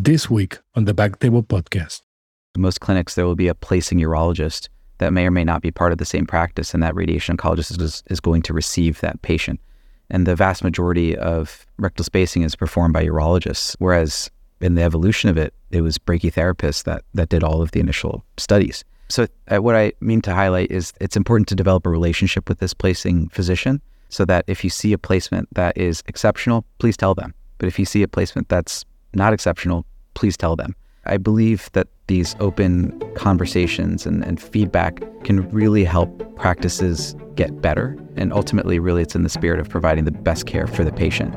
This week on the Back Table podcast. Most clinics, there will be a placing urologist that may or may not be part of the same practice, and that radiation oncologist is, is going to receive that patient. And the vast majority of rectal spacing is performed by urologists, whereas in the evolution of it, it was brachytherapists that, that did all of the initial studies. So, uh, what I mean to highlight is it's important to develop a relationship with this placing physician so that if you see a placement that is exceptional, please tell them. But if you see a placement that's not exceptional, please tell them. I believe that these open conversations and, and feedback can really help practices get better. And ultimately, really, it's in the spirit of providing the best care for the patient.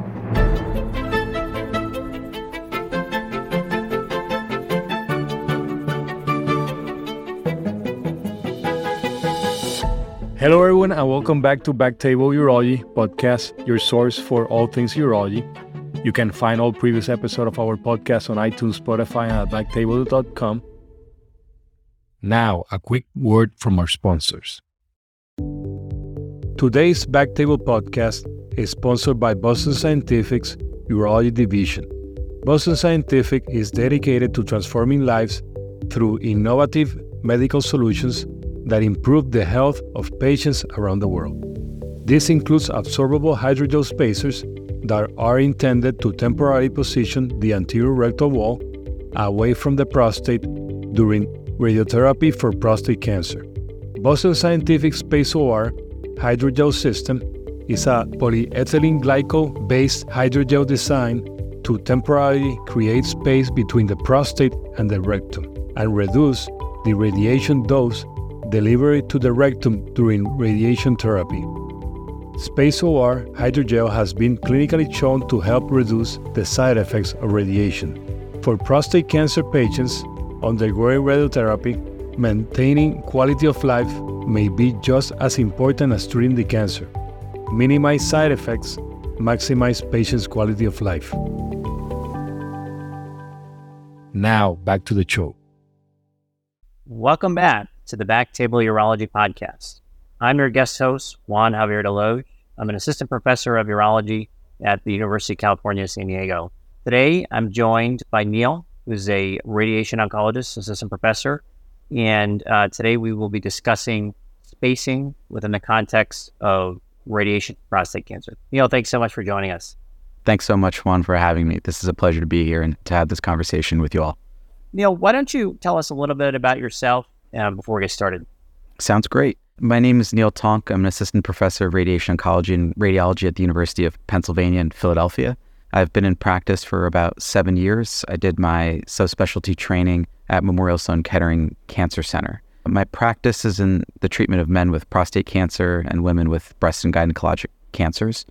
Hello, everyone, and welcome back to Backtable Urology podcast, your source for all things urology. You can find all previous episodes of our podcast on iTunes, Spotify, and at backtable.com. Now, a quick word from our sponsors. Today's Backtable podcast is sponsored by Boston Scientific's Urology Division. Boston Scientific is dedicated to transforming lives through innovative medical solutions that improve the health of patients around the world. This includes absorbable hydrogel spacers that are intended to temporarily position the anterior rectal wall away from the prostate during radiotherapy for prostate cancer. Boston Scientific SpaceOAR hydrogel system is a polyethylene glycol based hydrogel design to temporarily create space between the prostate and the rectum and reduce the radiation dose delivered to the rectum during radiation therapy. SpaceOAR hydrogel has been clinically shown to help reduce the side effects of radiation. For prostate cancer patients undergoing radiotherapy, maintaining quality of life may be just as important as treating the cancer. Minimize side effects, maximize patients' quality of life. Now, back to the show. Welcome back to the Back Table Urology Podcast. I'm your guest host, Juan Javier Desloges. I'm an assistant professor of urology at the University of California, San Diego. Today, I'm joined by Neil, who's a radiation oncologist, assistant professor. And uh, today we will be discussing spacing within the context of radiation prostate cancer. Neil, thanks so much for joining us. Thanks so much, Juan, for having me. This is a pleasure to be here and to have this conversation with you all. Neil, why don't you tell us a little bit about yourself uh, before we get started? Sounds great. My name is Neil Taunk. I'm an assistant professor of radiation oncology and radiology at the University of Pennsylvania in Philadelphia. I've been in practice for about seven years. I did my subspecialty training at Memorial Sloan Kettering Cancer Center. My practice is in the treatment of men with prostate cancer and women with breast and gynecologic cancers.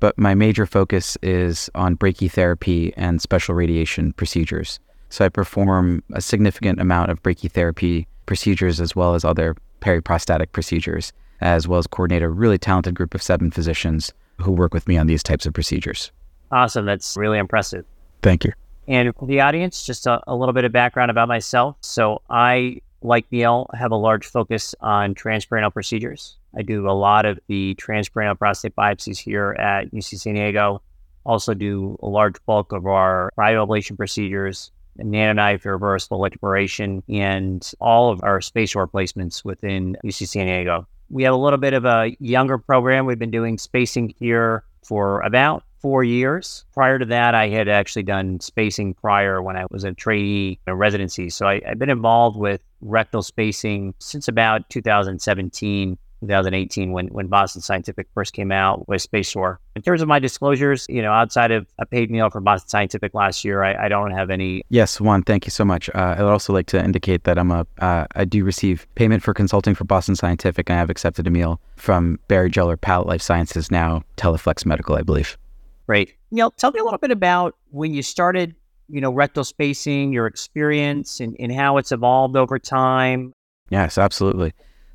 But my major focus is on brachytherapy and special radiation procedures. So I perform a significant amount of brachytherapy procedures as well as other periprostatic procedures, as well as coordinate a really talented group of seven physicians who work with me on these types of procedures. Awesome. That's really impressive. Thank you. And for the audience, just a, a, little bit of background about myself. So, I, like Neil, have a large focus on transperineal procedures. I do a lot of the transperineal prostate biopsies here at UC San Diego. Also, do a large bulk of our cryoablation procedures, NanoKnife, reversible electroporation, and all of our SpaceOAR placements within UC San Diego. We have a little bit of a younger program. We've been doing spacing here for about four years. Prior to that, I had actually done spacing prior when I was a trainee in residency. So I, have been involved with rectal spacing since about 2017. 2018 when, when Boston Scientific first came out with SpaceOAR. In terms of my disclosures, you know, outside of a paid meal from Boston Scientific last year, I, I don't have any. Yes, Juan, thank you so much. Uh, I would also like to indicate that I'm a, uh, I do receive payment for consulting for Boston Scientific, and I have accepted a meal from Barrigel Palette Life Sciences, now Teleflex Medical, I believe. Great. Neil, tell me a little bit about when you started, you know, rectal spacing, your experience and, and how it's evolved over time. Yes, absolutely.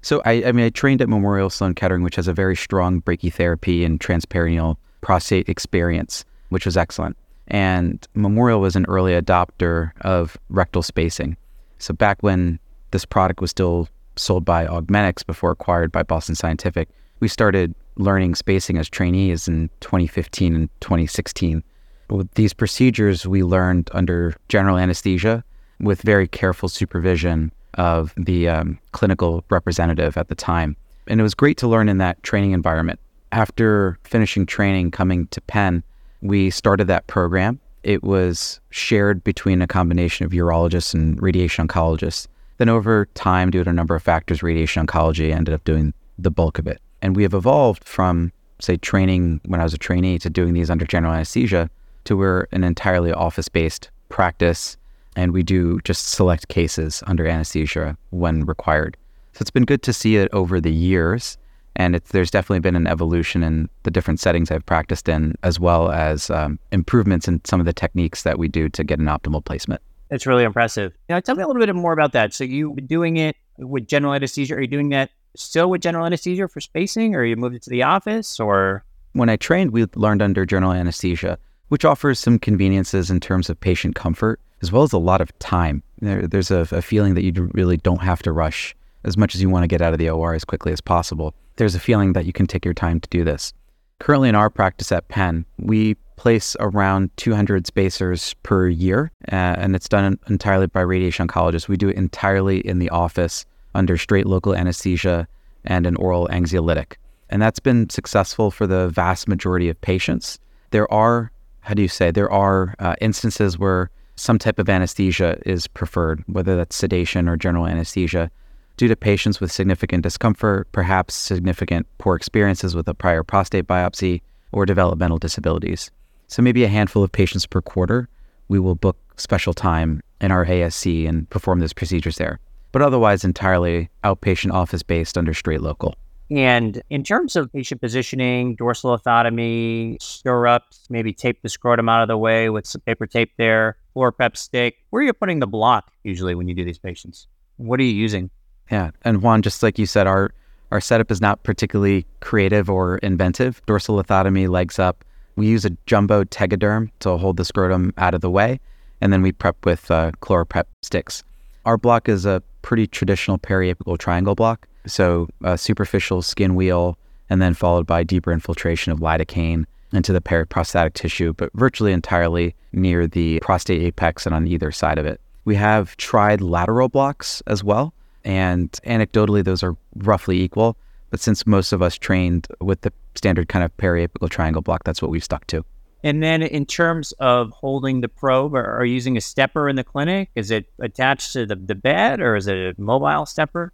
So I, I mean, I trained at Memorial Sloan Kettering, which has a very strong brachytherapy and transperineal prostate experience, which was excellent. And Memorial was an early adopter of rectal spacing. So back when this product was still sold by Augmenix before acquired by Boston Scientific, we started learning spacing as trainees in 2015 and 2016. With these procedures, we learned under general anesthesia with very careful supervision of the um, clinical representative at the time. And it was great to learn in that training environment. After finishing training, coming to Penn, we started that program. It was shared between a combination of urologists and radiation oncologists. Then, over time, due to a number of factors, radiation oncology ended up doing the bulk of it. And we have evolved from, say, training when I was a trainee to doing these under general anesthesia to we're an entirely office based practice and we do just select cases under anesthesia when required. So it's been good to see it over the years. And there's definitely been an evolution in the different settings I've practiced in, as well as um, improvements in some of the techniques that we do to get an optimal placement. It's really impressive. Now, tell me a little bit more about that. So, you doing it with general anesthesia? Are you doing that still with general anesthesia for spacing, or you moved it to the office, or? When I trained, we learned under general anesthesia, which offers some conveniences in terms of patient comfort as well as a lot of time. There, there's a, a feeling that you really don't have to rush as much as you want to get out of the OR as quickly as possible. There's a feeling that you can take your time to do this. Currently, in our practice at Penn, we place around 200 spacers per year, and it's done entirely by radiation oncologists. We do it entirely in the office under straight local anesthesia and an oral anxiolytic. And that's been successful for the vast majority of patients. There are, how do you say, there are uh, instances where some type of anesthesia is preferred, whether that's sedation or general anesthesia, due to patients with significant discomfort, perhaps significant poor experiences with a prior prostate biopsy, or developmental disabilities. So, maybe a handful of patients per quarter, we will book special time in our ASC and perform those procedures there. But otherwise, entirely outpatient office based under straight local. And in terms of patient positioning, dorsal lithotomy, stirrups, maybe tape the scrotum out of the way with some paper tape there, ChloraPrep stick, where are you putting the block usually when you do these patients? What are you using? Yeah. And Juan, just like you said, our our setup is not particularly creative or inventive. Dorsal lithotomy, legs up. We use a jumbo tegaderm to hold the scrotum out of the way, and then we prep with uh, ChloraPrep sticks. Our block is a pretty traditional periapical triangle block. So a superficial skin wheal, and then followed by deeper infiltration of lidocaine into the periprostatic tissue, but virtually entirely near the prostate apex and on either side of it. We have tried lateral blocks as well, and anecdotally, those are roughly equal. But since most of us trained with the standard kind of periapical triangle block, that's what we've stuck to. And then, in terms of holding the probe, are, using a stepper in the clinic? Is it attached to the, the bed or is it a mobile stepper?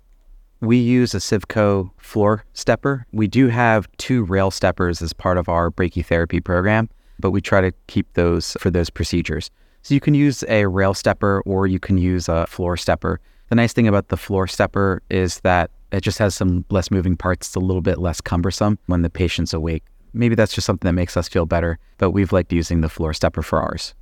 We use a Civco floor stepper. We do have two rail steppers as part of our brachytherapy program, but we try to keep those for those procedures. So you can use a rail stepper or you can use a floor stepper. The nice thing about the floor stepper is that it just has some less moving parts. It's a little bit less cumbersome when the patient's awake. Maybe that's just something that makes us feel better, but we've liked using the floor stepper for ours.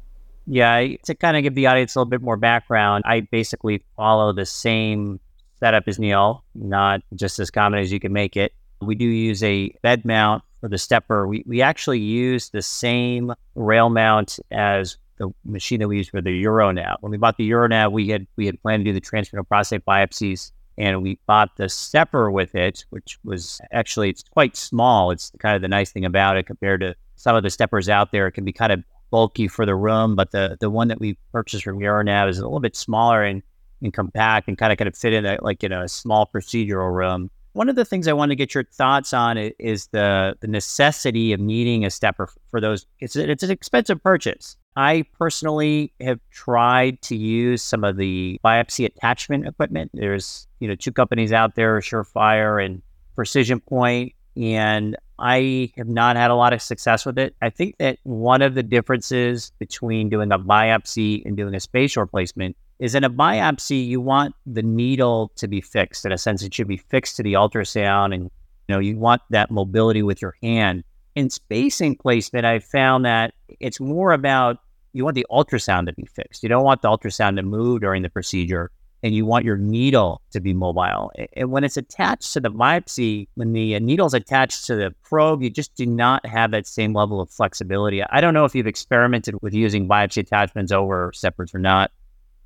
Yeah, to kind of give the audience a little bit more background, I basically follow the same setup is Neil, not just as common as you can make it. We do use a bed mount for the stepper. We, we actually use the same rail mount as the machine that we use for the UroNav. When we bought the UroNav, we had we had planned to do the transperineal prostate biopsies, and we bought the stepper with it, which was actually it's quite small. It's kind of the nice thing about it compared to some of the steppers out there. It can be kind of bulky for the room, but the the one that we purchased from UroNav is a little bit smaller and and compact and kind of kind of fit in a, like in a small procedural room. One of the things I want to get your thoughts on is the the necessity of needing a stepper for those. It's it's an expensive purchase. I personally have tried to use some of the biopsy attachment equipment. There's you know two companies out there, Surefire and Precision Point, and I have not had a lot of success with it. I think that one of the differences between doing a biopsy and doing a spatial replacement is in a biopsy, you want the needle to be fixed. In a sense, it should be fixed to the ultrasound, and you know you want that mobility with your hand. In spacing placement, I found that it's more about you want the ultrasound to be fixed. You don't want the ultrasound to move during the procedure, and you want your needle to be mobile. And when it's attached to the biopsy, when the uh, needle's attached to the probe, you just do not have that same level of flexibility. I don't know if you've experimented with using biopsy attachments over steppers or not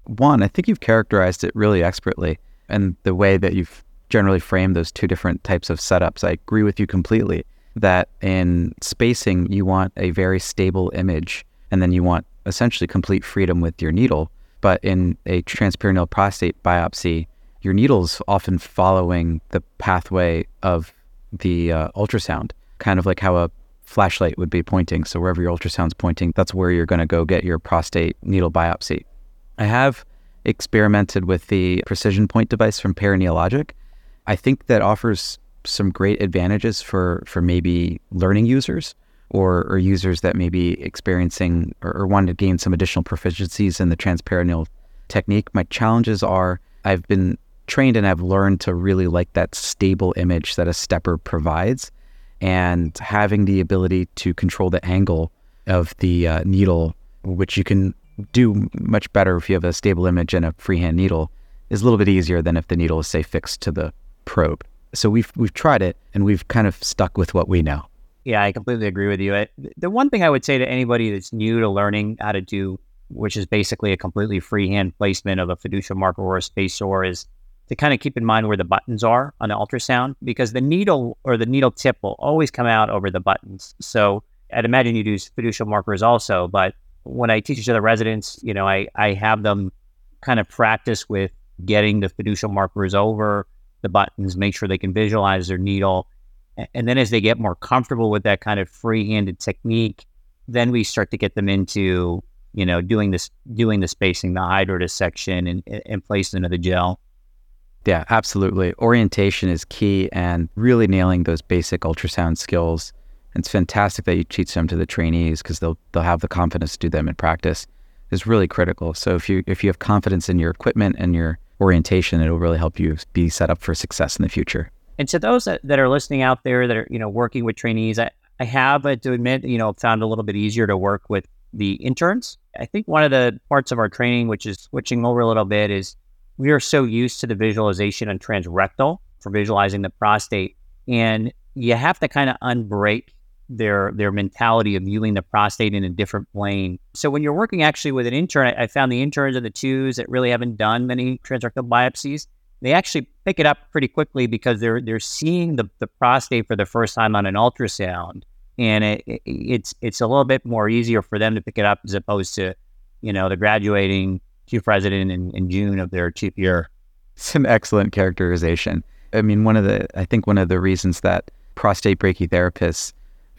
Juan, I think you've characterized it really expertly and the way that you've generally framed those two different types of setups. I agree with you completely that in spacing, you want a very stable image and then you want essentially complete freedom with your needle. But in a transperineal prostate biopsy, your needle's often following the pathway of the uh, ultrasound, kind of like how a flashlight would be pointing. So wherever your ultrasound's pointing, that's where you're going to go get your prostate needle biopsy. I have experimented with the precision point device from Perineologic. I think that offers some great advantages for for maybe learning users or, or users that may be experiencing or, or want to gain some additional proficiencies in the transperineal technique. My challenges are I've been trained and I've learned to really like that stable image that a stepper provides and having the ability to control the angle of the uh, needle, which you can do much better if you have a stable image and a freehand needle, is a little bit easier than if the needle is say fixed to the probe. So we've we've tried it and we've kind of stuck with what we know. Yeah, I completely agree with you. I, the one thing I would say to anybody that's new to learning how to do, which is basically a completely freehand placement of a fiducial marker or a spacer, is to kind of keep in mind where the buttons are on the ultrasound because the needle or the needle tip will always come out over the buttons. So I'd imagine you do fiducial markers also, but when I teach to the residents, you know, I, I have them kind of practice with getting the fiducial markers over the buttons, make sure they can visualize their needle and then as they get more comfortable with that kind of free-handed technique, then we start to get them into, you know, doing this, doing the spacing, the hydrodissection and, and placement of the gel. Yeah, absolutely. Orientation is key and really nailing those basic ultrasound skills. It's fantastic that you teach them to the trainees because they'll they'll have the confidence to do them in practice. Is really critical. So if you if you have confidence in your equipment and your orientation, it'll really help you be set up for success in the future. And to those that, that are listening out there that are, you know, working with trainees, I, I have to admit, you know, found a little bit easier to work with the interns. I think one of the parts of our training, which is switching over a little bit, is we are so used to the visualization on transrectal for visualizing the prostate. And you have to kind of unbreak their their mentality of viewing the prostate in a different plane. So when you're working actually with an intern, I, I found the interns and the twos that really haven't done many transrectal biopsies, they actually pick it up pretty quickly because they're they're seeing the, the prostate for the first time on an ultrasound, and it, it, it's it's a little bit more easier for them to pick it up as opposed to, you know, the graduating chief resident in, in June of their chief year. Some excellent characterization. I mean, one of the I think one of the reasons that prostate brachytherapists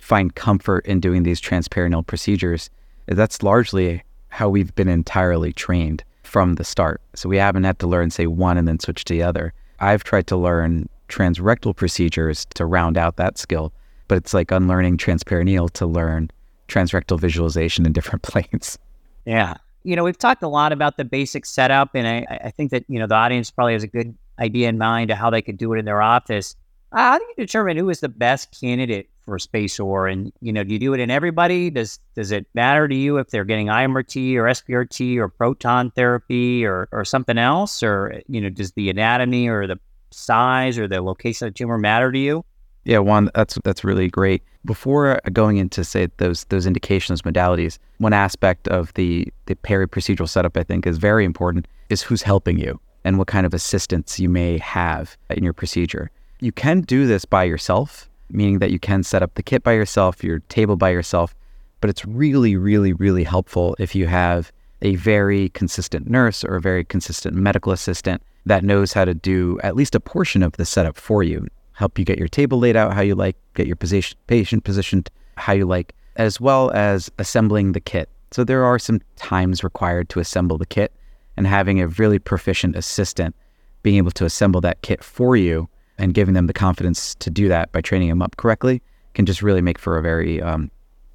find comfort in doing these transperineal procedures that's largely how we've been entirely trained from the start. So we haven't had to learn, say, one and then switch to the other. I've tried to learn transrectal procedures to round out that skill, but it's like unlearning transperineal to learn transrectal visualization in different planes. Yeah. You know, we've talked a lot about the basic setup, and I, I think that, you know, the audience probably has a good idea in mind of how they could do it in their office. How do you determine who is the best candidate for SpaceOAR And you know, do you do it in everybody? Does does it matter to you if they're getting IMRT or SBRT or proton therapy or or something else? Or you know, does the anatomy or the size or the location of the tumor matter to you? Yeah, Juan that's that's really great. Before going into say those those indications modalities, one aspect of the the peri procedural setup I think is very important is who's helping you and what kind of assistance you may have in your procedure. You can do this by yourself meaning that you can set up the kit by yourself, your table by yourself. But it's really, really, really helpful if you have a very consistent nurse or a very consistent medical assistant that knows how to do at least a portion of the setup for you, help you get your table laid out how you like, get your position, patient positioned how you like, as well as assembling the kit. So there are some times required to assemble the kit, and having a really proficient assistant being able to assemble that kit for you and giving them the confidence to do that by training them up correctly can just really make for a very um,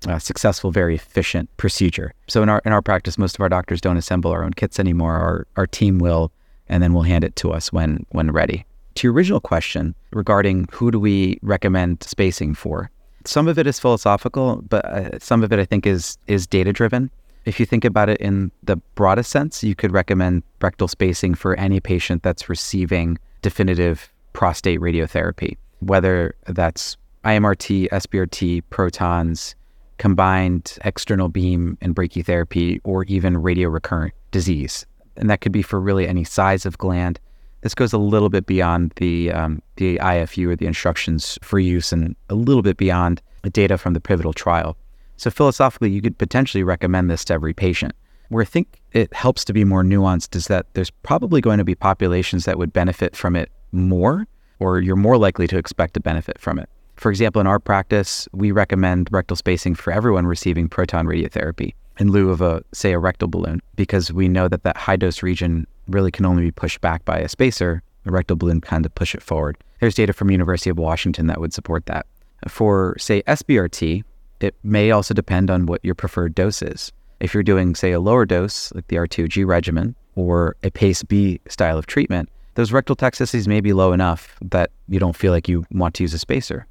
uh, successful, very efficient procedure. So in our in our practice, most of our doctors don't assemble our own kits anymore. Our our team will, and then we'll hand it to us when when ready. To your original question regarding who do we recommend spacing for, some of it is philosophical, but uh, some of it I think is is data driven. If you think about it in the broadest sense, you could recommend rectal spacing for any patient that's receiving definitive prostate radiotherapy, whether that's IMRT, SBRT, protons, combined external beam and brachytherapy, or even radio recurrent disease. And that could be for really any size of gland. This goes a little bit beyond the um, the IFU or the instructions for use, and a little bit beyond the data from the pivotal trial. So philosophically, you could potentially recommend this to every patient. Where I think it helps to be more nuanced is that there's probably going to be populations that would benefit from it more, or you're more likely to expect to benefit from it. For example, in our practice, we recommend rectal spacing for everyone receiving proton radiotherapy in lieu of a, say, a rectal balloon, because we know that that high dose region really can only be pushed back by a spacer. A rectal balloon kind of push it forward. There's data from University of Washington that would support that. For, say, SBRT, it may also depend on what your preferred dose is. If you're doing, say, a lower dose, like the R2G regimen, or a PACE B style of treatment, those rectal toxicities may be low enough that you don't feel like you want to use a spacer.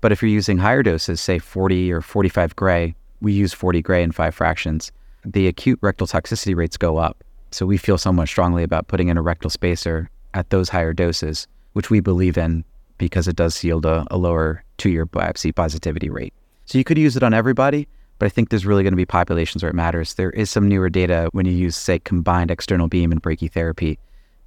But if you're using higher doses, say 40 or 45 gray, we use 40 gray in five fractions, the acute rectal toxicity rates go up. So we feel somewhat strongly about putting in a rectal spacer at those higher doses, which we believe in because it does yield a, a lower two year biopsy positivity rate. So you could use it on everybody, but I think there's really going to be populations where it matters. There is some newer data when you use, say, combined external beam and brachytherapy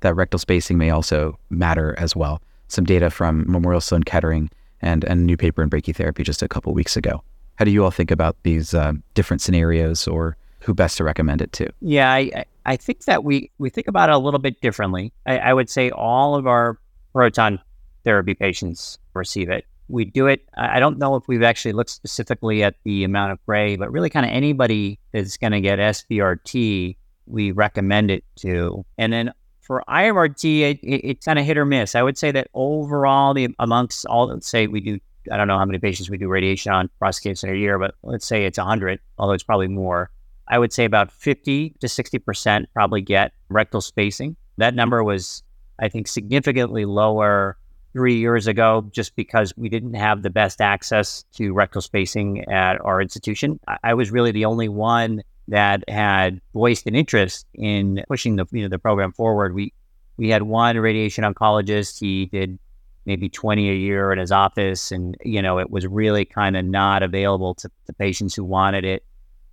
that rectal spacing may also matter as well. Some data from Memorial Sloan Kettering and, a new paper in brachytherapy just a couple weeks ago. How do you all think about these uh, different scenarios or who best to recommend it to? Yeah, I, I think that we, we think about it a little bit differently. I, I would say all of our proton therapy patients receive it we do it. I don't know if we've actually looked specifically at the amount of gray, but really kind of anybody that's going to get SBRT, we recommend it to. And then for IMRT, it, it, it's kind of hit or miss. I would say that overall, the amongst all, let's say we do, I don't know how many patients we do radiation on prostate cancer a year, but let's say it's 100, although it's probably more. I would say about 50 to 60% probably get rectal spacing. That number was, I think, significantly lower three years ago just because we didn't have the best access to rectal spacing at our institution. I, I was really the only one that had voiced an interest in pushing the you know the program forward. We we had one radiation oncologist. He did maybe 20 a year in his office and you know it was really kind of not available to the patients who wanted it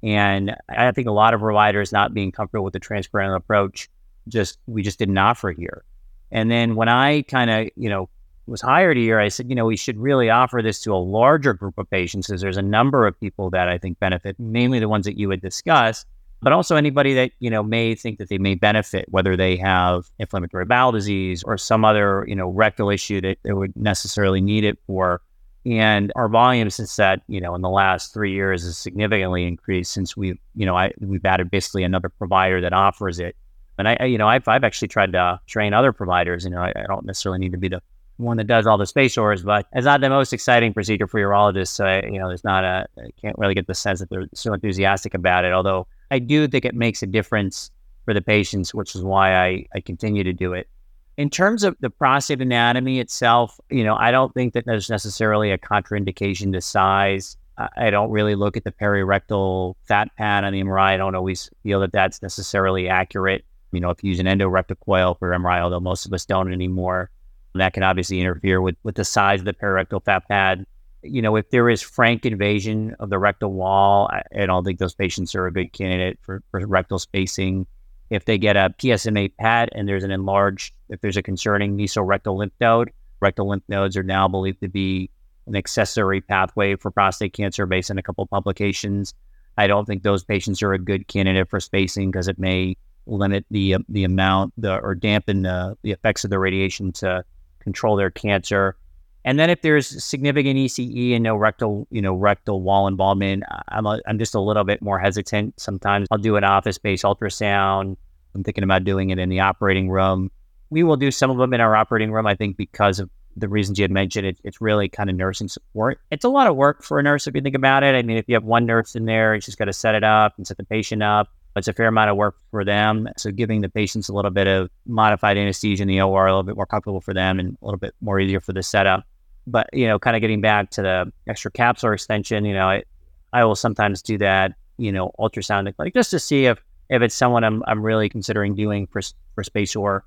and i think a lot of providers not being comfortable with the transperineal approach just we just didn't offer here and then when i kind of you know was hired here, I said, you know, we should really offer this to a larger group of patients because there's a number of people that I think benefit, mainly the ones that you would discuss, but also anybody that, you know, may think that they may benefit, whether they have inflammatory bowel disease or some other, you know, rectal issue that they would necessarily need it for. And our volume since that, you know, in the last three years has significantly increased since we've, you know, I, we've added basically another provider that offers it. And I, you know, I've, I've actually tried to train other providers. You know, I, I don't necessarily need to be the one that does all the SpaceOARs, but it's not the most exciting procedure for urologists. So, I, you know, there's not a, I can't really get the sense that they're so enthusiastic about it. Although I do think it makes a difference for the patients, which is why I, I continue to do it. In terms of the prostate anatomy itself, you know, I don't think that there's necessarily a contraindication to size. I don't really look at the perirectal fat pad on the MRI. I don't always feel that that's necessarily accurate. You know, if you use an endorectal coil for MRI, although most of us don't anymore, that can obviously interfere with, with the size of the perirectal fat pad. You know, if there is frank invasion of the rectal wall, I, I don't think those patients are a good candidate for, for rectal spacing. If they get a PSMA PET and there's an enlarged, if there's a concerning mesorectal lymph node, rectal lymph nodes are now believed to be an accessory pathway for prostate cancer based on a couple publications. I don't think those patients are a good candidate for spacing because it may limit the the amount the, or dampen the, the effects of the radiation to control their cancer. And then if there's significant ECE and no rectal, you know, rectal wall involvement, I'm a, I'm just a little bit more hesitant. Sometimes I'll do an office-based ultrasound. I'm thinking about doing it in the operating room. We will do some of them in our operating room, I think, because of the reasons you had mentioned. It, it's really kind of nursing support. It's a lot of work for a nurse if you think about it. I mean, if you have one nurse in there, she's got to set it up and set the patient up. It's a fair amount of work for them. So giving the patients a little bit of modified anesthesia in the OR, a little bit more comfortable for them and a little bit more easier for the setup. But, you know, kind of getting back to the extra capsular extension, you know, I, I will sometimes do that, you know, ultrasound like just to see if, if it's someone I'm, I'm really considering doing for, for SpaceOAR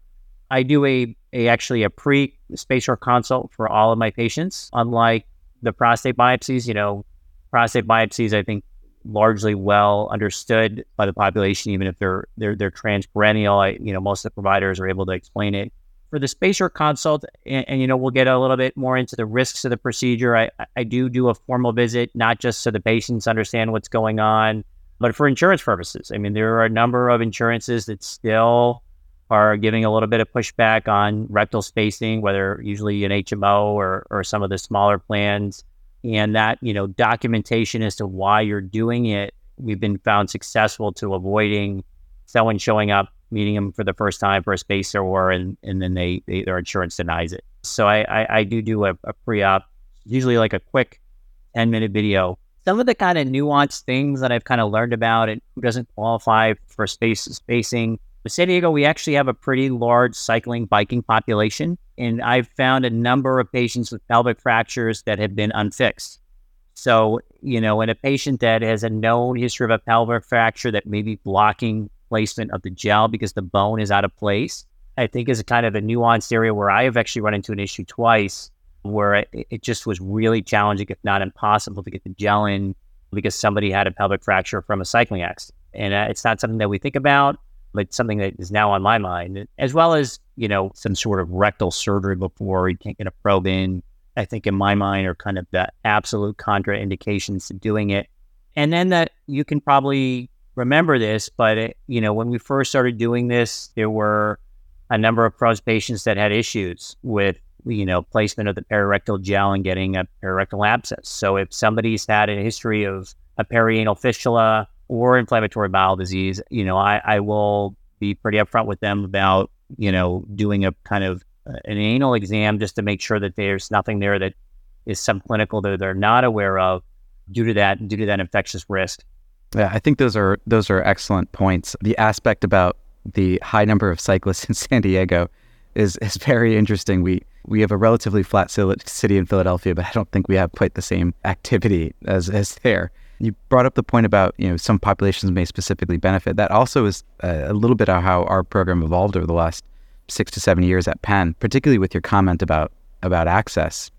I do a, a actually a pre SpaceOAR consult for all of my patients. Unlike the prostate biopsies, you know, prostate biopsies, I think largely well understood by the population, even if they're they're they're transperineal. I, you know, most of the providers are able to explain it. for the spacer consult, and, and, you know, we'll get a little bit more into the risks of the procedure. I, I do do a formal visit, not just so the patients understand what's going on, but for insurance purposes. I mean, there are a number of insurances that still are giving a little bit of pushback on rectal spacing, whether usually an HMO or, or some of the smaller plans. And that, you know, documentation as to why you're doing it, we've been found successful to avoiding someone showing up meeting them for the first time for a spacer or and, and then they, they their insurance denies it. So I, I, I do do a, a pre-op, usually like a quick 10 minute video. Some of the kind of nuanced things that I've kind of learned about and who doesn't qualify for space spacing. In San Diego, we actually have a pretty large cycling biking population. And I've found a number of patients with pelvic fractures that have been unfixed. So, you know, in a patient that has a known history of a pelvic fracture that may be blocking placement of the gel because the bone is out of place. I think is a kind of a nuanced area where I have actually run into an issue twice where it, it just was really challenging, if not impossible, to get the gel in because somebody had a pelvic fracture from a cycling accident. And uh, it's not something that we think about, but something that is now on my mind, as well as, you know, some sort of rectal surgery before you can't get a probe in. I think in my mind are kind of the absolute contraindications to doing it. And then that you can probably remember this, but it, you know, when we first started doing this, there were a number of pros patients that had issues with you know placement of the perirectal gel and getting a perirectal abscess. So if somebody's had a history of a perianal fistula or inflammatory bowel disease, you know, I, I will be pretty upfront with them about you know doing a kind of uh, an anal exam just to make sure that there's nothing there that is subclinical that they're not aware of due to that due to that infectious risk. Yeah, I think those are those are excellent points. The aspect about the high number of cyclists in San Diego is is very interesting. We we have a relatively flat city in Philadelphia, but I don't think we have quite the same activity as as there. You brought up the point about you know some populations may specifically benefit. That also is a, a little bit of how our program evolved over the last six to seven years at Penn, particularly with your comment about about access.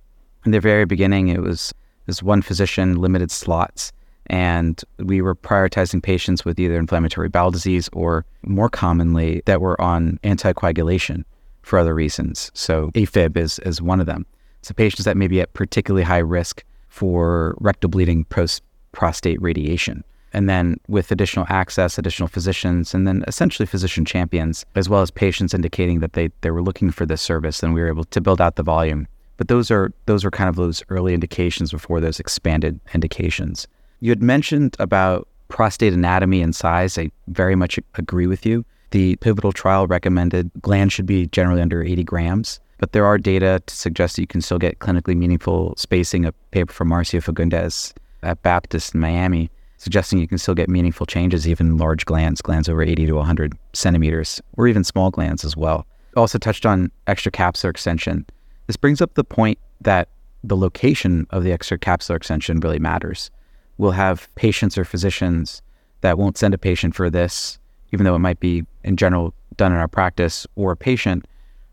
In the very beginning, it was this one physician, limited slots and we were prioritizing patients with either inflammatory bowel disease or more commonly that were on anticoagulation for other reasons. So AFib is, is one of them. So patients that may be at particularly high risk for rectal bleeding post prostate radiation. And then with additional access, additional physicians, and then essentially physician champions, as well as patients indicating that they, they were looking for this service, then we were able to build out the volume. But those are those are kind of those early indications before those expanded indications. You had mentioned about prostate anatomy and size. I very much agree with you. The pivotal trial recommended gland should be generally under 80 grams, but there are data to suggest that you can still get clinically meaningful spacing. A paper from Marcio Fagundes at Baptist in Miami suggesting you can still get meaningful changes, even large glands, glands over 80 to 100 centimeters, or even small glands as well. Also touched on extra extracapsular extension. This brings up the point that the location of the extra extracapsular extension really matters we'll have patients or physicians that won't send a patient for this, even though it might be in general done in our practice, or a patient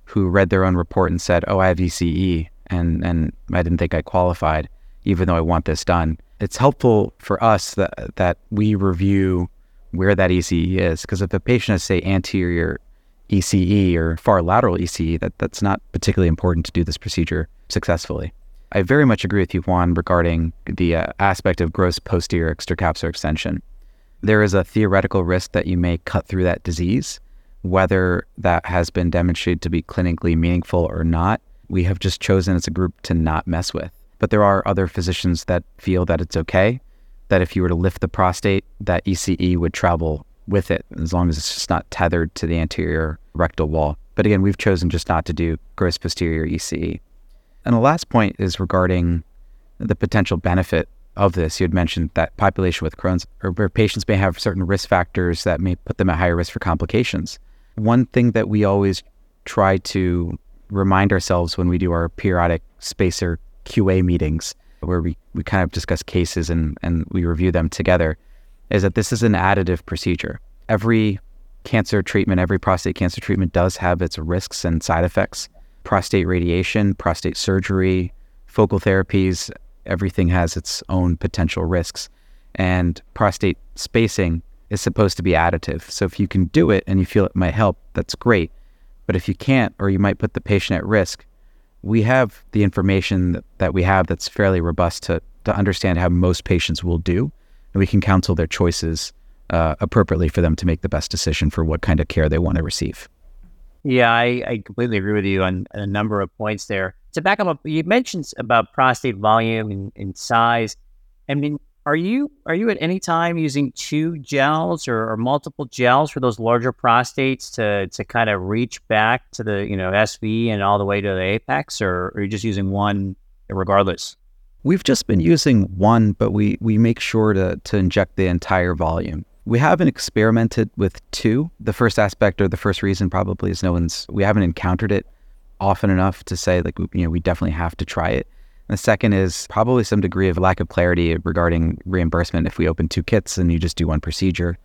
who read their own report and said, "Oh, I have ECE, and and I didn't think I qualified, even though I want this done." It's helpful for us that that we review where that ECE is, because if a patient has say anterior ECE or far lateral ECE, that that's not particularly important to do this procedure successfully. I very much agree with you, Juan, regarding the uh, aspect of gross posterior extracapsular extension. There is a theoretical risk that you may cut through that disease. Whether that has been demonstrated to be clinically meaningful or not, we have just chosen as a group to not mess with. But there are other physicians that feel that it's okay, that if you were to lift the prostate, that ECE would travel with it, as long as it's just not tethered to the anterior rectal wall. But again, we've chosen just not to do gross posterior ECE. And the last point is regarding the potential benefit of this. You had mentioned that population with Crohn's or where patients may have certain risk factors that may put them at higher risk for complications. One thing that we always try to remind ourselves when we do our periodic spacer QA meetings, where we, we kind of discuss cases and, and we review them together, is that this is an additive procedure. Every cancer treatment, every prostate cancer treatment does have its risks and side effects prostate radiation, prostate surgery, focal therapies, everything has its own potential risks. And prostate spacing is supposed to be additive. So if you can do it and you feel it might help, that's great. But if you can't, or you might put the patient at risk, we have the information that, that we have that's fairly robust to, to understand how most patients will do. And we can counsel their choices uh, appropriately for them to make the best decision for what kind of care they want to receive. Yeah, I, I completely agree with you on a number of points there. To back up, you mentioned about prostate volume and, and size. I mean, are you are you at any time using two gels or, or, multiple gels for those larger prostates to to kind of reach back to the you know SV and all the way to the apex, or are you just using one regardless? We've just been using one, but we we make sure to to inject the entire volume. We haven't experimented with two. The first aspect or the first reason probably is no one's we haven't encountered it often enough to say like you know we definitely have to try it. The second is probably some degree of lack of clarity regarding reimbursement. If we open two kits and you just do one procedure,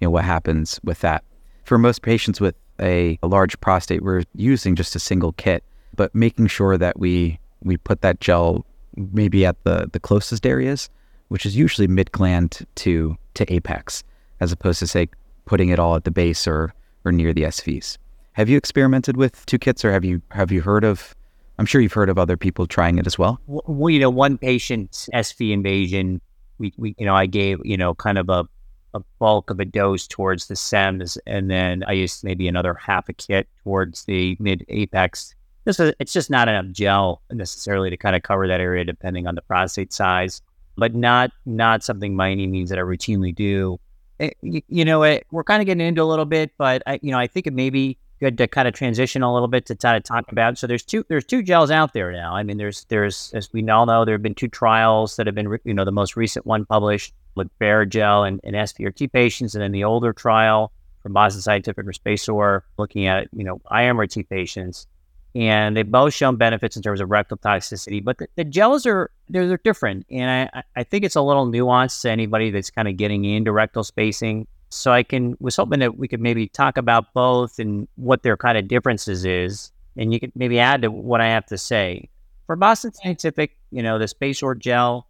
you know, what happens with that? For most patients with a, a large prostate, we're using just a single kit, but making sure that we we put that gel maybe at the, the closest areas, which is usually mid gland to to apex, as opposed to say putting it all at the base or or near the SVs. Have you experimented with two kits, or have you have you heard of I'm sure you've heard of other people trying it as well. Well, you know, one patient's SV invasion, we, we, you know, I gave, you know, kind of a, a bulk of a dose towards the SEMS, and then I used maybe another half a kit towards the mid apex. This is, it's just not enough gel necessarily to kind of cover that area, depending on the prostate size, but not not something by any means that I routinely do. It, eh, you, you, know, it, we're kind of getting into a little bit, but I, you know, I think it maybe good to kind of transition a little bit to kind of talk about. So there's two there's two gels out there now. I mean, there's there's as we all know, there have been two trials that have been you know the most recent one published with gel and, and SBRT patients, and then the older trial from Boston Scientific or SpaceOAR looking at you know IMRT patients. And they've both shown benefits in terms of rectal toxicity, but the, the gels are they're, they're different, and I, I think it's a little nuanced to anybody that's kind of getting into rectal spacing so I can was hoping that we could maybe talk about both and what their kind of differences is, and you could maybe add to what I have to say. For Boston Scientific, you know, the SpaceOAR gel,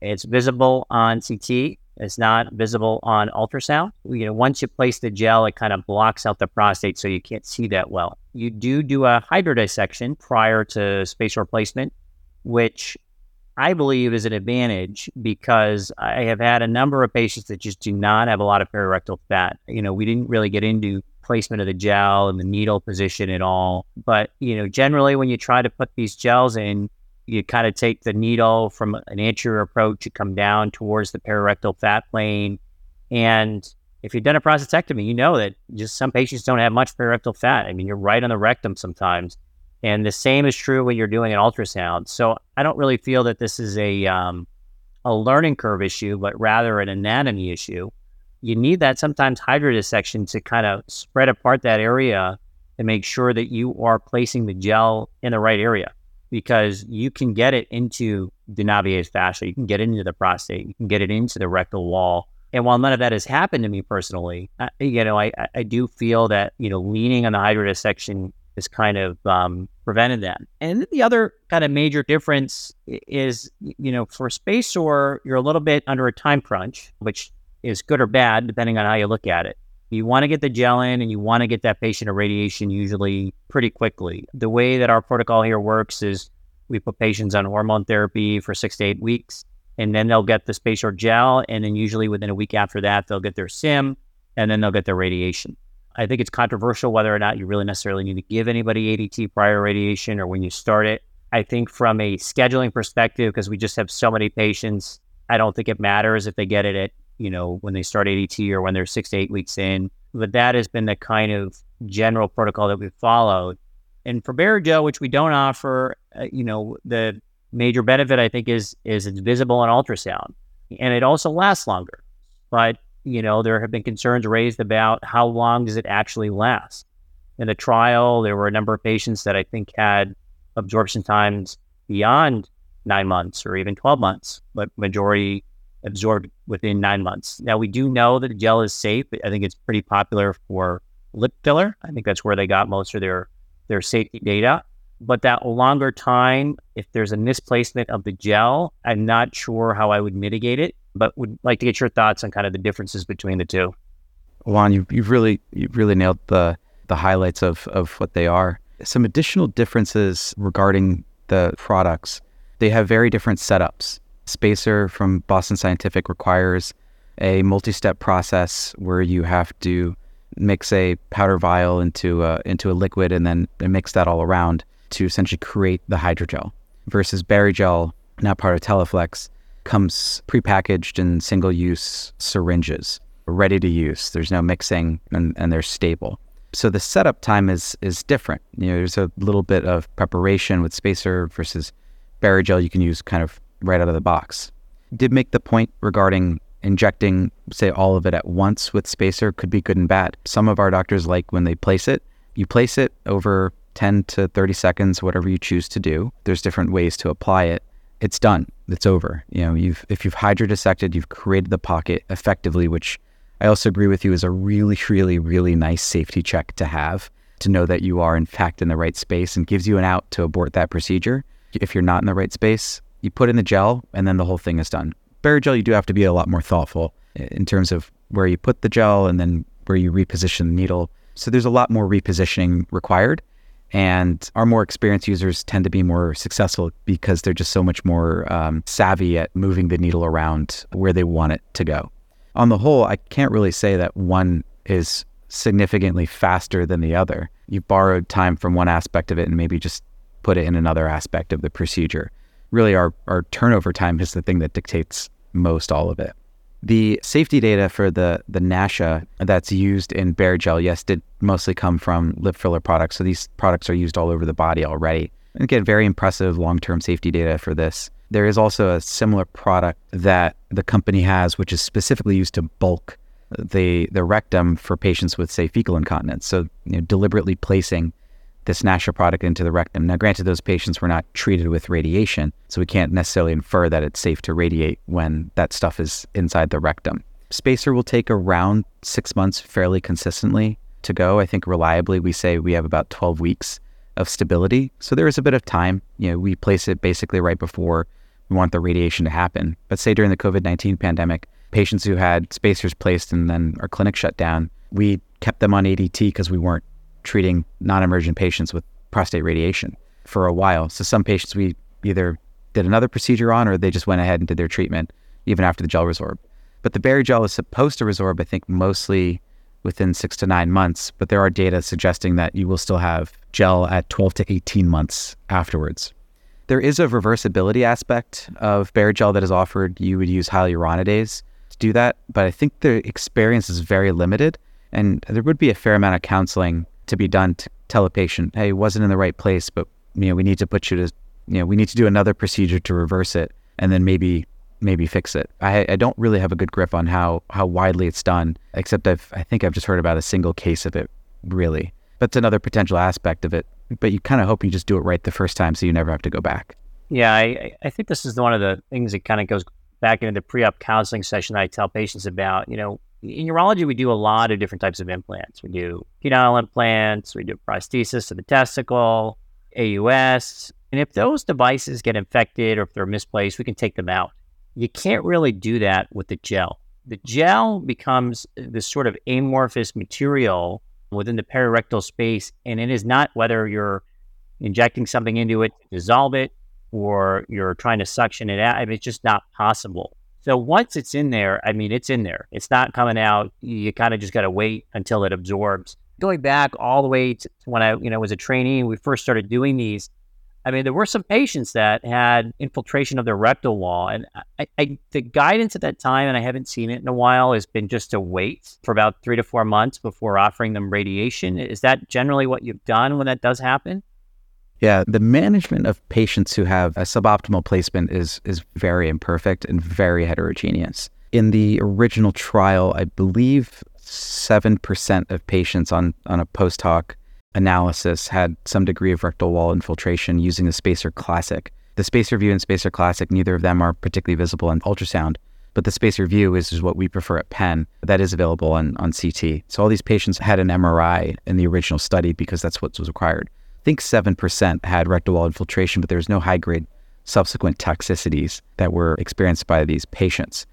it's visible on CT. It's not visible on ultrasound. You know, once you place the gel, it kind of blocks out the prostate, so you can't see that well. You do do a hydrodissection prior to SpaceOAR placement, which I believe is an advantage because I have had a number of patients that just do not have a lot of perirectal fat. You know, we didn't really get into placement of the gel and the needle position at all. But, you know, generally when you try to put these gels in, you kind of take the needle from an anterior approach, you come down towards the perirectal fat plane. And if you've done a prostatectomy, you know that just some patients don't have much perirectal fat. I mean, you're right on the rectum sometimes. And the same is true when you're doing an ultrasound. So I don't really feel that this is a um, a learning curve issue, but rather an anatomy issue. You need that sometimes hydrodissection to kind of spread apart that area and make sure that you are placing the gel in the right area because you can get it into the navius fascia, you can get it into the prostate, you can get it into the rectal wall. And while none of that has happened to me personally, I, you know, I, I do feel that, you know, leaning on the hydrodissection is kind of um, prevented that. And the other kind of major difference is, you know, for SpaceOAR, you're a little bit under a time crunch, which is good or bad depending on how you look at it. You want to get the gel in and you want to get that patient irradiation usually pretty quickly. The way that our protocol here works is we put patients on hormone therapy for six to eight weeks, and then they'll get the SpaceOAR gel. And then usually within a week after that, they'll get their SIM and then they'll get their radiation. I think it's controversial whether or not you really necessarily need to give anybody ADT prior radiation or when you start it. I think from a scheduling perspective, because we just have so many patients, I don't think it matters if they get it at, you know, when they start ADT or when they're six to eight weeks in. But that has been the kind of general protocol that we've followed. And for Barrigel, which we don't offer, uh, you know, the major benefit I think is is it's visible on ultrasound, and it also lasts longer. But you know, there have been concerns raised about how long does it actually last. In the trial, there were a number of patients that I think had absorption times beyond nine months or even 12 months, but majority absorbed within nine months. Now, we do know that the gel is safe. I think it's pretty popular for lip filler. I think that's where they got most of their, their safety data. But that longer time, if there's a misplacement of the gel, I'm not sure how I would mitigate it but would like to get your thoughts on kind of the differences between the two. Juan, you've, you've really you've really nailed the the highlights of, of what they are. Some additional differences regarding the products. They have very different setups. SpaceOAR from Boston Scientific requires a multi step process where you have to mix a powder vial into a, into a liquid and then mix that all around to essentially create the hydrogel. Versus Barrigel, now part of Teleflex, comes prepackaged in single use syringes, ready to use. There's no mixing and, and they're stable. So the setup time is is different. You know, there's a little bit of preparation with spacer versus Barrigel you can use kind of right out of the box. Did make the point regarding injecting, say, all of it at once with spacer could be good and bad. Some of our doctors like when they place it, you place it over 10 to 30 seconds, whatever you choose to do. There's different ways to apply it. It's done. It's over. You know, you've if you've hydrodissected, you've created the pocket effectively, which I also agree with you is a really, really, really nice safety check to have to know that you are in fact in the right space and gives you an out to abort that procedure. If you're not in the right space, you put in the gel and then the whole thing is done. Barrigel, you do have to be a lot more thoughtful in terms of where you put the gel and then where you reposition the needle. So there's a lot more repositioning required. And our more experienced users tend to be more successful because they're just so much more um, savvy at moving the needle around where they want it to go. On the whole, I can't really say that one is significantly faster than the other. You've borrowed time from one aspect of it and maybe just put it in another aspect of the procedure. Really, our, our turnover time is the thing that dictates most all of it. The safety data for the the NASHA that's used in Barrigel, yes, did mostly come from lip filler products. So these products are used all over the body already. And again, very impressive long-term safety data for this. There is also a similar product that the company has, which is specifically used to bulk the the rectum for patients with, say, fecal incontinence. So you know, deliberately placing this NASHA product into the rectum. Now, granted, those patients were not treated with radiation, so we can't necessarily infer that it's safe to radiate when that stuff is inside the rectum. Spacer will take around six months fairly consistently to go. I think reliably, we say we have about 12 weeks of stability. So there is a bit of time. You know, we place it basically right before we want the radiation to happen. But say during the COVID 19 pandemic, patients who had spacers placed and then our clinic shut down, we kept them on ADT because we weren't treating non emergent patients with prostate radiation for a while. So some patients we either did another procedure on or they just went ahead and did their treatment even after the gel resorb. But the Barrigel is supposed to resorb, I think, mostly within six to nine months, but there are data suggesting that you will still have gel at 12 to 18 months afterwards. There is a reversibility aspect of Barrigel that is offered. You would use hyaluronidase to do that, but I think the experience is very limited, and there would be a fair amount of counseling to be done to tell a patient, hey, it wasn't in the right place, but you know, we need to put you to, you know, we need to do another procedure to reverse it, and then maybe maybe fix it. I, I don't really have a good grip on how how widely it's done, except I've I think I've just heard about a single case of it, really. But it's another potential aspect of it. But you kind of hope you just do it right the first time, so you never have to go back. Yeah, I, I think this is one of the things that kind of goes back into the pre-op counseling session I tell patients about. You know, in urology, we do a lot of different types of implants. We do penile implants, we do prosthesis of the testicle, AUS. And if those devices get infected or if they're misplaced, we can take them out. You can't really do that with the gel. The gel becomes this sort of amorphous material within the perirectal space, and it is not whether you're injecting something into it to dissolve it or you're trying to suction it out. I mean, it's just not possible. So once it's in there, I mean, it's in there. It's not coming out. You kind of just got to wait until it absorbs. Going back all the way to when I, you know, was a trainee and we first started doing these, I mean, there were some patients that had infiltration of their rectal wall, and I, I, the guidance at that time, and I haven't seen it in a while, has been just to wait for about three to four months before offering them radiation. Is that generally what you've done when that does happen? Yeah, the management of patients who have a suboptimal placement is is very imperfect and very heterogeneous. In the original trial, I believe 7% of patients on, on a post hoc analysis had some degree of rectal wall infiltration using the SpaceOAR Classic. The SpaceOAR Vue and SpaceOAR Classic, neither of them are particularly visible on ultrasound, but the SpaceOAR Vue is, is what we prefer at Penn. That is available on, on CT. So all these patients had an MRI in the original study because that's what was required think 7% had rectal wall infiltration, but there was no high grade subsequent toxicities that were experienced by these patients.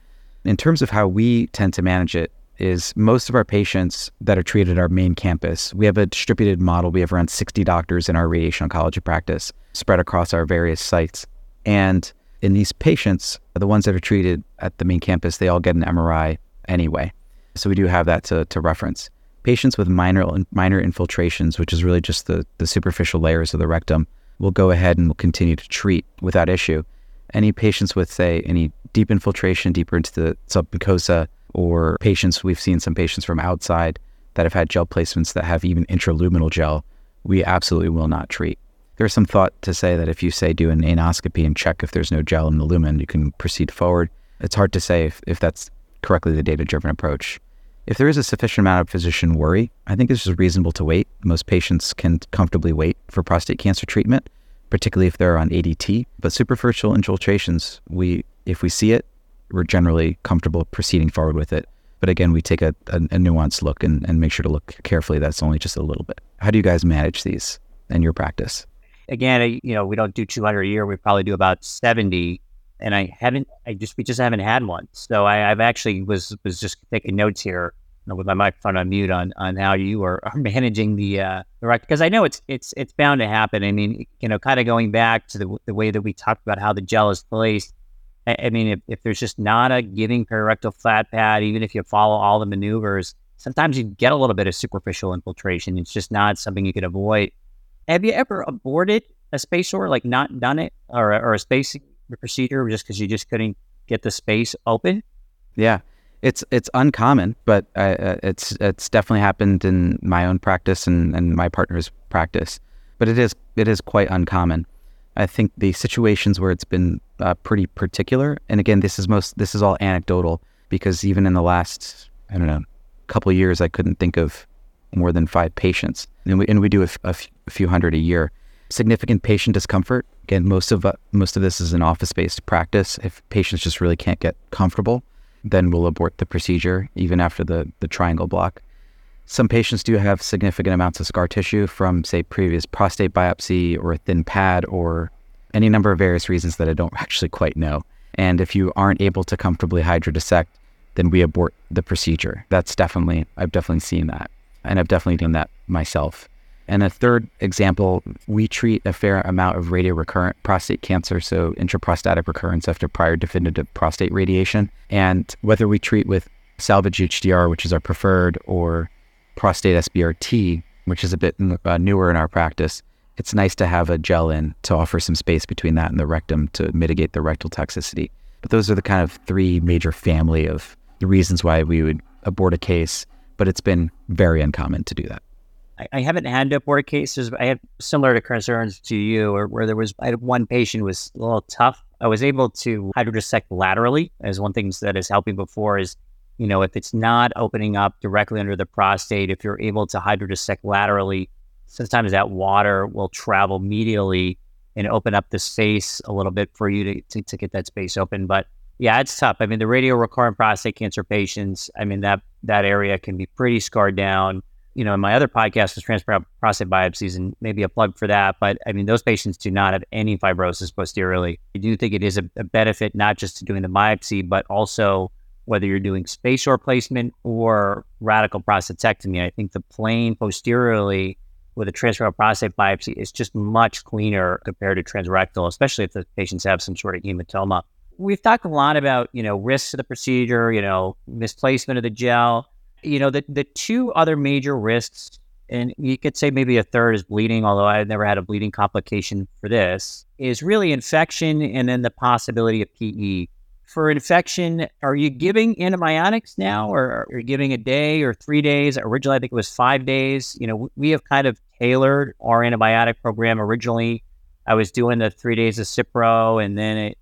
In terms of how we tend to manage it, is most of our patients that are treated at our main campus, we have a distributed model. We have around 60 doctors in our radiation oncology practice spread across our various sites. And in these patients, the ones that are treated at the main campus, they all get an MRI anyway. So we do have that to, to reference. Patients with minor minor infiltrations, which is really just the, the superficial layers of the rectum, we'll go ahead and we'll continue to treat without issue. Any patients with, say, any deep infiltration deeper into the submucosa, or patients, we've seen some patients from outside that have had gel placements that have even intraluminal gel, we absolutely will not treat. There's some thought to say that if you say do an anoscopy and check if there's no gel in the lumen, you can proceed forward. It's hard to say if, if that's correctly the data driven approach. If there is a sufficient amount of physician worry, I think it's reasonable to wait. Most patients can comfortably wait for prostate cancer treatment, particularly if they're on ADT. But superficial infiltrations, we if we see it, we're generally comfortable proceeding forward with it. But again, we take a, a, a nuanced look and, and make sure to look carefully. That's only just a little bit. How do you guys manage these in your practice? Again, you know, we don't do 200 a year. We probably do about 70 and I haven't. I just we just haven't had one. So I, have actually was was just taking notes here with my microphone on mute on on how you are, are managing the uh, because I know it's it's it's bound to happen. I mean, you know, kind of going back to the the way that we talked about how the gel is placed. I, I mean, if, if there's just not a giving perirectal flat pad, even if you follow all the maneuvers, sometimes you get a little bit of superficial infiltration. It's just not something you can avoid. Have you ever aborted a SpaceOAR, like not done it, or or a space procedure just because you just couldn't get the space open? Yeah, it's it's uncommon, but uh, it's it's definitely happened in my own practice and, and my partner's practice. But it is it is quite uncommon. I think the situations where it's been uh, pretty particular, and again, this is most this is all anecdotal because even in the last I don't know couple years, I couldn't think of more than five patients, and we and we do a few hundred a year significant patient discomfort. Again, most of uh, most of this is an office-based practice. If patients just really can't get comfortable, then we'll abort the procedure even after the the triangle block. Some patients do have significant amounts of scar tissue from, say, previous prostate biopsy or a thin pad or any number of various reasons that I don't actually quite know. And if you aren't able to comfortably hydrodissect, then we abort the procedure. That's definitely, I've definitely seen that. And I've definitely done that myself. And a third example, we treat a fair amount of radio recurrent prostate cancer, so intraprostatic recurrence after prior definitive prostate radiation. And whether we treat with salvage HDR, which is our preferred, or prostate SBRT, which is a bit uh, newer in our practice, it's nice to have a gel in to offer some space between that and the rectum to mitigate the rectal toxicity. But those are the kind of three major family of the reasons why we would abort a case, but it's been very uncommon to do that. I, haven't had to abort cases. But I have similar to concerns to you, or where there was I had one patient was a little tough. I was able to hydrodissect laterally, as one thing that is helping before is, you know, if it's not opening up directly under the prostate, if you're able to hydrodissect laterally, sometimes that water will travel medially and open up the space a little bit for you to, to, to get that space open. But yeah, it's tough. I mean, the radio recurrent prostate cancer patients, I mean, that that area can be pretty scarred down you know, in my other podcast was transperineal prostate biopsies, and maybe a plug for that. But I mean, those patients do not have any fibrosis posteriorly. I do think it is a, a benefit not just to doing the biopsy, but also whether you're doing SpaceOAR placement or radical prostatectomy. I think the plane posteriorly with a transrectal prostate biopsy is just much cleaner compared to transrectal, especially if the patients have some sort of hematoma. We've talked a lot about, you know, risks of the procedure, you know, misplacement of the gel you know, the, the two other major risks, and you could say maybe a third is bleeding, although I've never had a bleeding complication for this, is really infection and then the possibility of PE. For infection, are you giving antibiotics now, or are you giving a day or three days? Originally, I think it was five days. You know, we have kind of tailored our antibiotic program. Originally, I was doing the three days of Cipro, and then it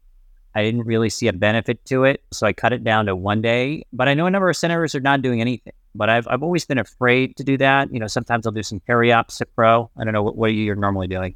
I didn't really see a benefit to it, so I cut it down to one day. But I know a number of centers are not doing anything. But I've I've always been afraid to do that. You know, sometimes I'll do some peri-op Cipro. I don't know what, what you're normally doing.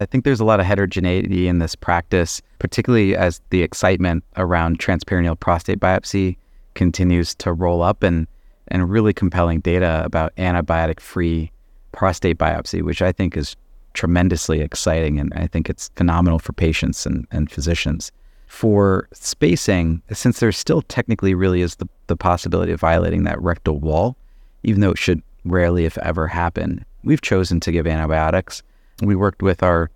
I think there's a lot of heterogeneity in this practice, particularly as the excitement around transperineal prostate biopsy continues to roll up and and really compelling data about antibiotic-free prostate biopsy, which I think is tremendously exciting and I think it's phenomenal for patients and, and physicians. For spacing, since there still technically really is the, the possibility of violating that rectal wall, even though it should rarely, if ever, happen, we've chosen to give antibiotics. We worked with our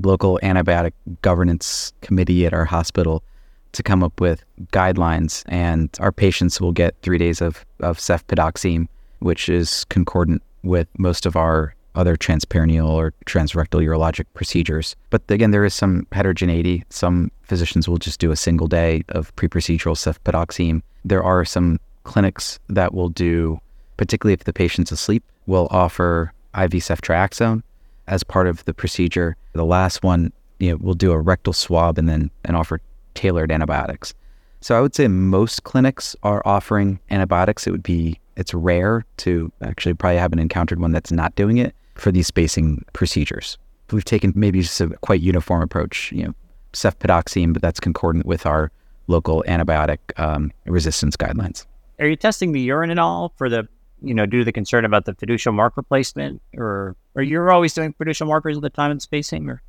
local antibiotic governance committee at our hospital to come up with guidelines, and our patients will get three days of, of cefpodoxime, which is concordant with most of our other transperineal or transrectal urologic procedures. But again, there is some heterogeneity. Some physicians will just do a single day of pre-procedural cefpodoxime. There are some clinics that will do, particularly if the patient's asleep, will offer IV ceftriaxone as part of the procedure. The last one, you know, we'll do a rectal swab and then and offer tailored antibiotics. So I would say most clinics are offering antibiotics. It would be it's rare to actually probably haven't encountered one that's not doing it for these spacing procedures. We've taken maybe just a quite uniform approach, you know, cefpodoxime, but that's concordant with our local antibiotic um, resistance guidelines. Are you testing the urine at all for the, you know, due to the concern about the fiducial mark replacement, or are you always doing fiducial markers at the time and spacing, or?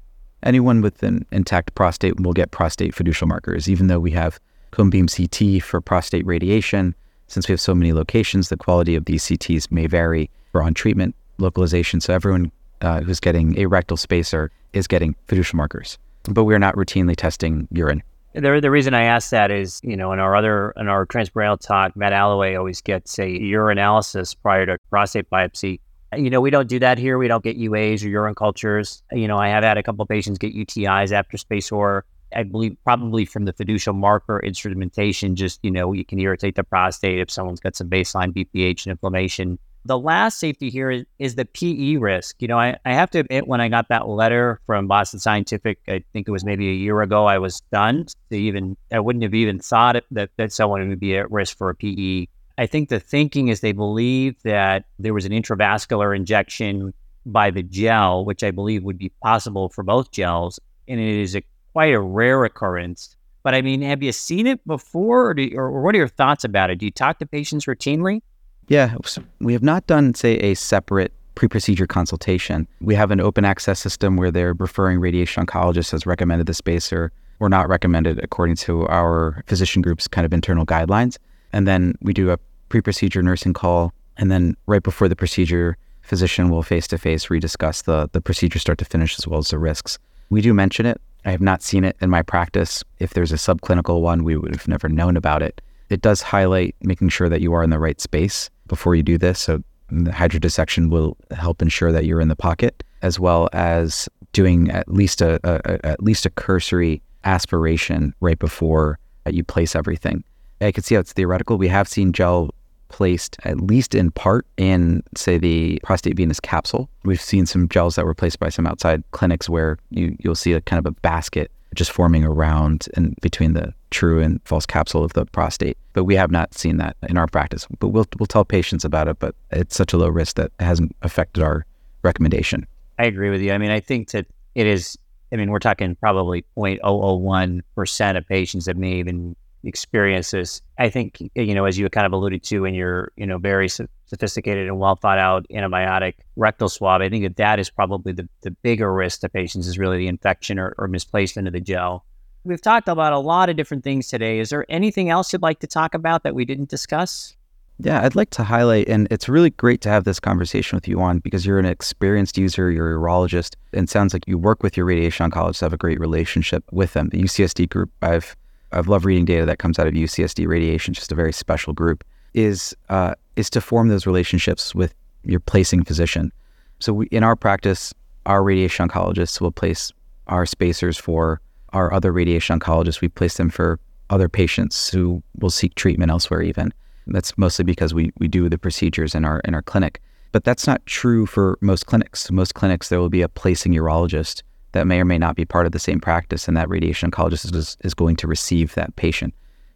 Anyone with an intact prostate will get prostate fiducial markers, even though we have cone beam CT for prostate radiation. Since we have so many locations, the quality of these CTs may vary for on treatment localization. So everyone uh, who's getting a rectal spacer is getting fiducial markers, but we're not routinely testing urine. The, the reason I ask that is, you know, in our other, in our transperineal talk, Matt Allaway always gets a urinalysis prior to prostate biopsy. You know, we don't do that here. We don't get UAs or urine cultures. You know, I have had a couple patients get UTIs after SpaceOAR. I believe probably from the fiducial marker instrumentation, just, you know, you can irritate the prostate if someone's got some baseline BPH and inflammation. The last safety here is, is the PE risk. You know, I, I have to admit, when I got that letter from Boston Scientific, I think it was maybe a year ago, I was stunned. To even I wouldn't have even thought that, that someone would be at risk for a PE. I think the thinking is they believe that there was an intravascular injection by the gel, which I believe would be possible for both gels. And it is a, quite a rare occurrence. But I mean, have you seen it before, or, do, or, or what are your thoughts about it? Do you talk to patients routinely? Yeah, we have not done, say, a separate pre-procedure consultation. We have an open access system where they're referring radiation oncologists has recommended the spacer or not recommended according to our physician group's kind of internal guidelines. And then we do a pre-procedure nursing call, and then right before the procedure, physician will face-to-face rediscuss the the procedure start to finish as well as the risks. We do mention it. I have not seen it in my practice. If there's a subclinical one, we would have never known about it. It does highlight making sure that you are in the right space before you do this. So the hydrodissection will help ensure that you're in the pocket, as well as doing at least a, a, at least a cursory aspiration right before you place everything. I can see how it's theoretical. We have seen gel placed at least in part in say the prostate venous capsule. We've seen some gels that were placed by some outside clinics where you you'll see a kind of a basket just forming around and between the true and false capsule of the prostate. But we have not seen that in our practice. But we'll we'll tell patients about it, but it's such a low risk that it hasn't affected our recommendation. I agree with you. I mean, I think that it is I mean, we're talking probably 0.001% of patients that may even experience this. I think, eh, you know, as you kind of alluded to in your, you know, very sophisticated and well thought out antibiotic rectal swab, I think that that is probably the, the bigger risk to patients is really the infection or, or misplacement of the gel. We've talked about a lot of different things today. Is there anything else you'd like to talk about that we didn't discuss? Yeah, I'd like to highlight, and it's really great to have this conversation with you on because you're an experienced user, you're a urologist, and sounds like you work with your radiation oncologists, have a great relationship with them. The UCSD group, I've I've loved reading data that comes out of UCSD radiation, just a very special group, is uh, is to form those relationships with your placing physician. So we, in our practice, our radiation oncologists will place our spacers for our other radiation oncologists. We place them for other patients who will seek treatment elsewhere. Even that's mostly because we we do the procedures in our in our clinic. But that's not true for most clinics. Most clinics, there will be a placing urologist that may or may not be part of the same practice, and that radiation oncologist is, is going to receive that patient.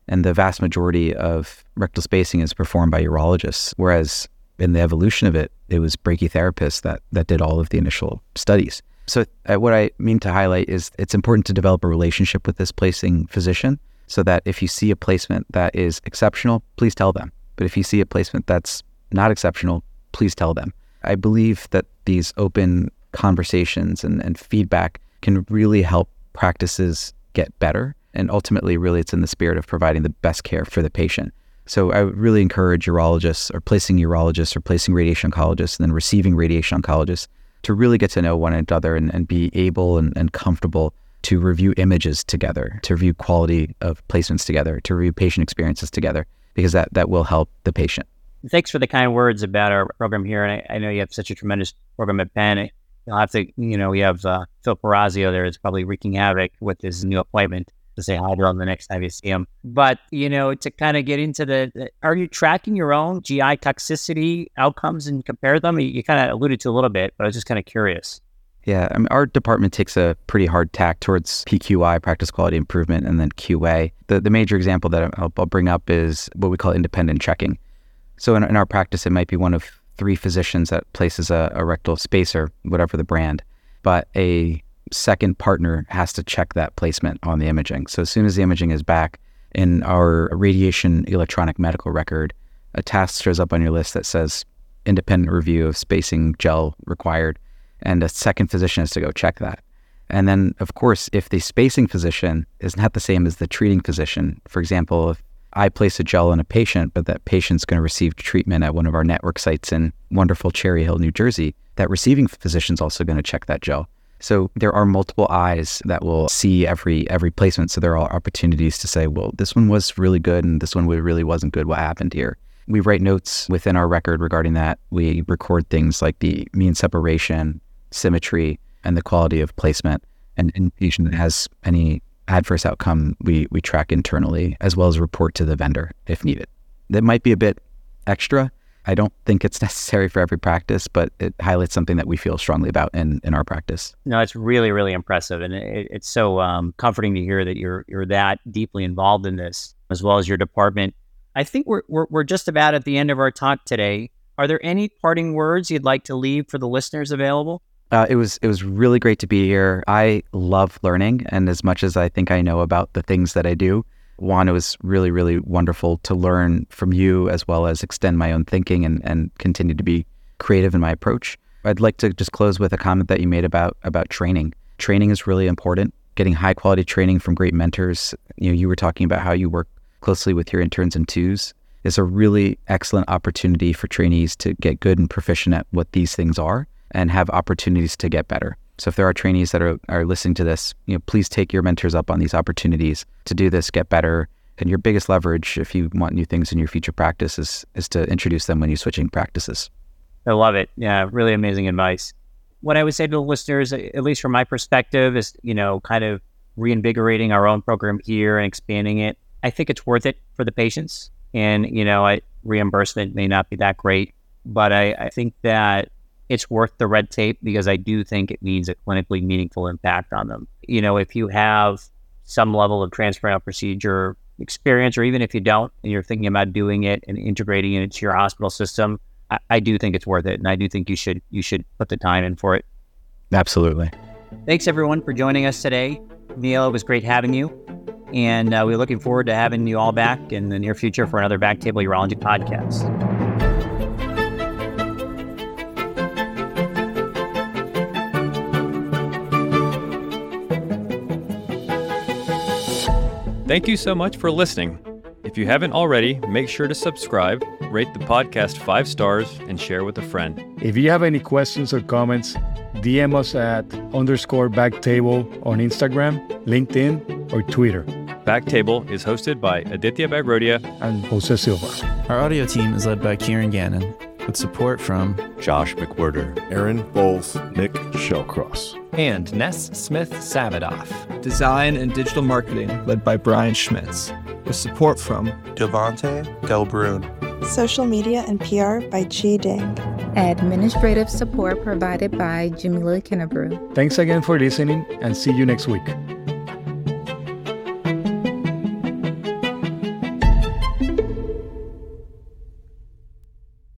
And the vast majority of rectal spacing is performed by urologists, whereas in the evolution of it, it was brachytherapists that, that did all of the initial studies. So, uh, what I mean to highlight is it's important to develop a relationship with this placing physician so that if you see a placement that is exceptional, please tell them. But if you see a placement that's not exceptional, please tell them. I believe that these open conversations and, and feedback can really help practices get better. And ultimately, really, it's in the spirit of providing the best care for the patient. So I would really encourage urologists or placing urologists or placing radiation oncologists and then receiving radiation oncologists to really get to know one another and, and be able and, and comfortable to review images together, to review quality of placements together, to review patient experiences together, because that, that will help the patient. Thanks for the kind words about our program here. And I, I know you have such a tremendous program at Penn. You'll have to, you know, we have uh, Phil Pierorazio there is probably wreaking havoc with his new appointment to say hi to him the next time you see him. But, you know, to kind of get into the, the, are you tracking your own GI toxicity outcomes and compare them? You, you kind of alluded to a little bit, but I was just kind of curious. Yeah, I mean, our department takes a pretty hard tack towards PQI, practice quality improvement, and then QA. The, the major example that I'll, I'll bring up is what we call independent checking. So in, in, our practice, it might be one of three physicians that places a, a rectal spacer, whatever the brand, but a second partner has to check that placement on the imaging. So as soon as the imaging is back in our radiation electronic medical record, a task shows up on your list that says independent review of spacing gel required, and a second physician has to go check that. And then, of course, if the spacing physician is not the same as the treating physician, for example, if I place a gel on a patient, but that patient's going to receive treatment at one of our network sites in wonderful Cherry Hill, New Jersey, that receiving physician's also going to check that gel. So there are multiple eyes that will see every every placement. So there are opportunities to say, well, this one was really good and this one really wasn't good. What happened here? We write notes within our record regarding that. We record things like the mean separation, symmetry, and the quality of placement. And in patient that has any adverse outcome, we we track internally as well as report to the vendor if needed. That might be a bit extra, I don't think it's necessary for every practice, but it highlights something that we feel strongly about in, in our practice. No, it's really, really impressive. And it, it's so um, comforting to hear that you're, you're that deeply involved in this, as well as your department. I think we're, we're, we're just about at the end of our talk today. Are there any parting words you'd like to leave for the listeners available? Uh, it was it was really great to be here. I love learning, and as much as I think I know about the things that I do, Juan, it was really, really wonderful to learn from you as well as extend my own thinking and, and continue to be creative in my approach. I'd like to just close with a comment that you made about about training. Training is really important. Getting high quality training from great mentors. You know, you were talking about how you work closely with your interns and twos is a really excellent opportunity for trainees to get good and proficient at what these things are and have opportunities to get better. So if there are trainees that are, are listening to this, you know, please take your mentors up on these opportunities to do this, get better. And your biggest leverage if you want new things in your future practice is, is to introduce them when you're switching practices. I love it. Yeah, really amazing advice. What I would say to the listeners, at least from my perspective, is, you know, kind of reinvigorating our own program here and expanding it. I think it's worth it for the patients. And, you know, I, reimbursement may not be that great, but I, I think that it's worth the red tape because I do think it means a clinically meaningful impact on them. You know, if you have some level of transperineal procedure experience, or even if you don't, and you're thinking about doing it and integrating it into your hospital system, I, I do think it's worth it, and I do think you should you should put the time in for it. Absolutely. Thanks everyone for joining us today, Neil. It was great having you, and uh, we're looking forward to having you all back in the near future for another BackTable Urology podcast. Thank you so much for listening. If you haven't already, make sure to subscribe, rate the podcast five stars, and share with a friend. If you have any questions or comments, DM us at underscore backtable on Instagram, LinkedIn, or Twitter. Backtable is hosted by Aditya Bagrodia and Jose Silva. Our audio team is led by Kieran Gannon with support from Josh McWhirter, Aaron Bowles, Nick Shellcross, and Ness Smith Savadoff. Design and digital marketing led by Brian Schmitz, with support from Devante Delbrun. Social media and PR by Chi Ding. Administrative support provided by Jamila Kennebrew. Thanks again for listening and see you next week.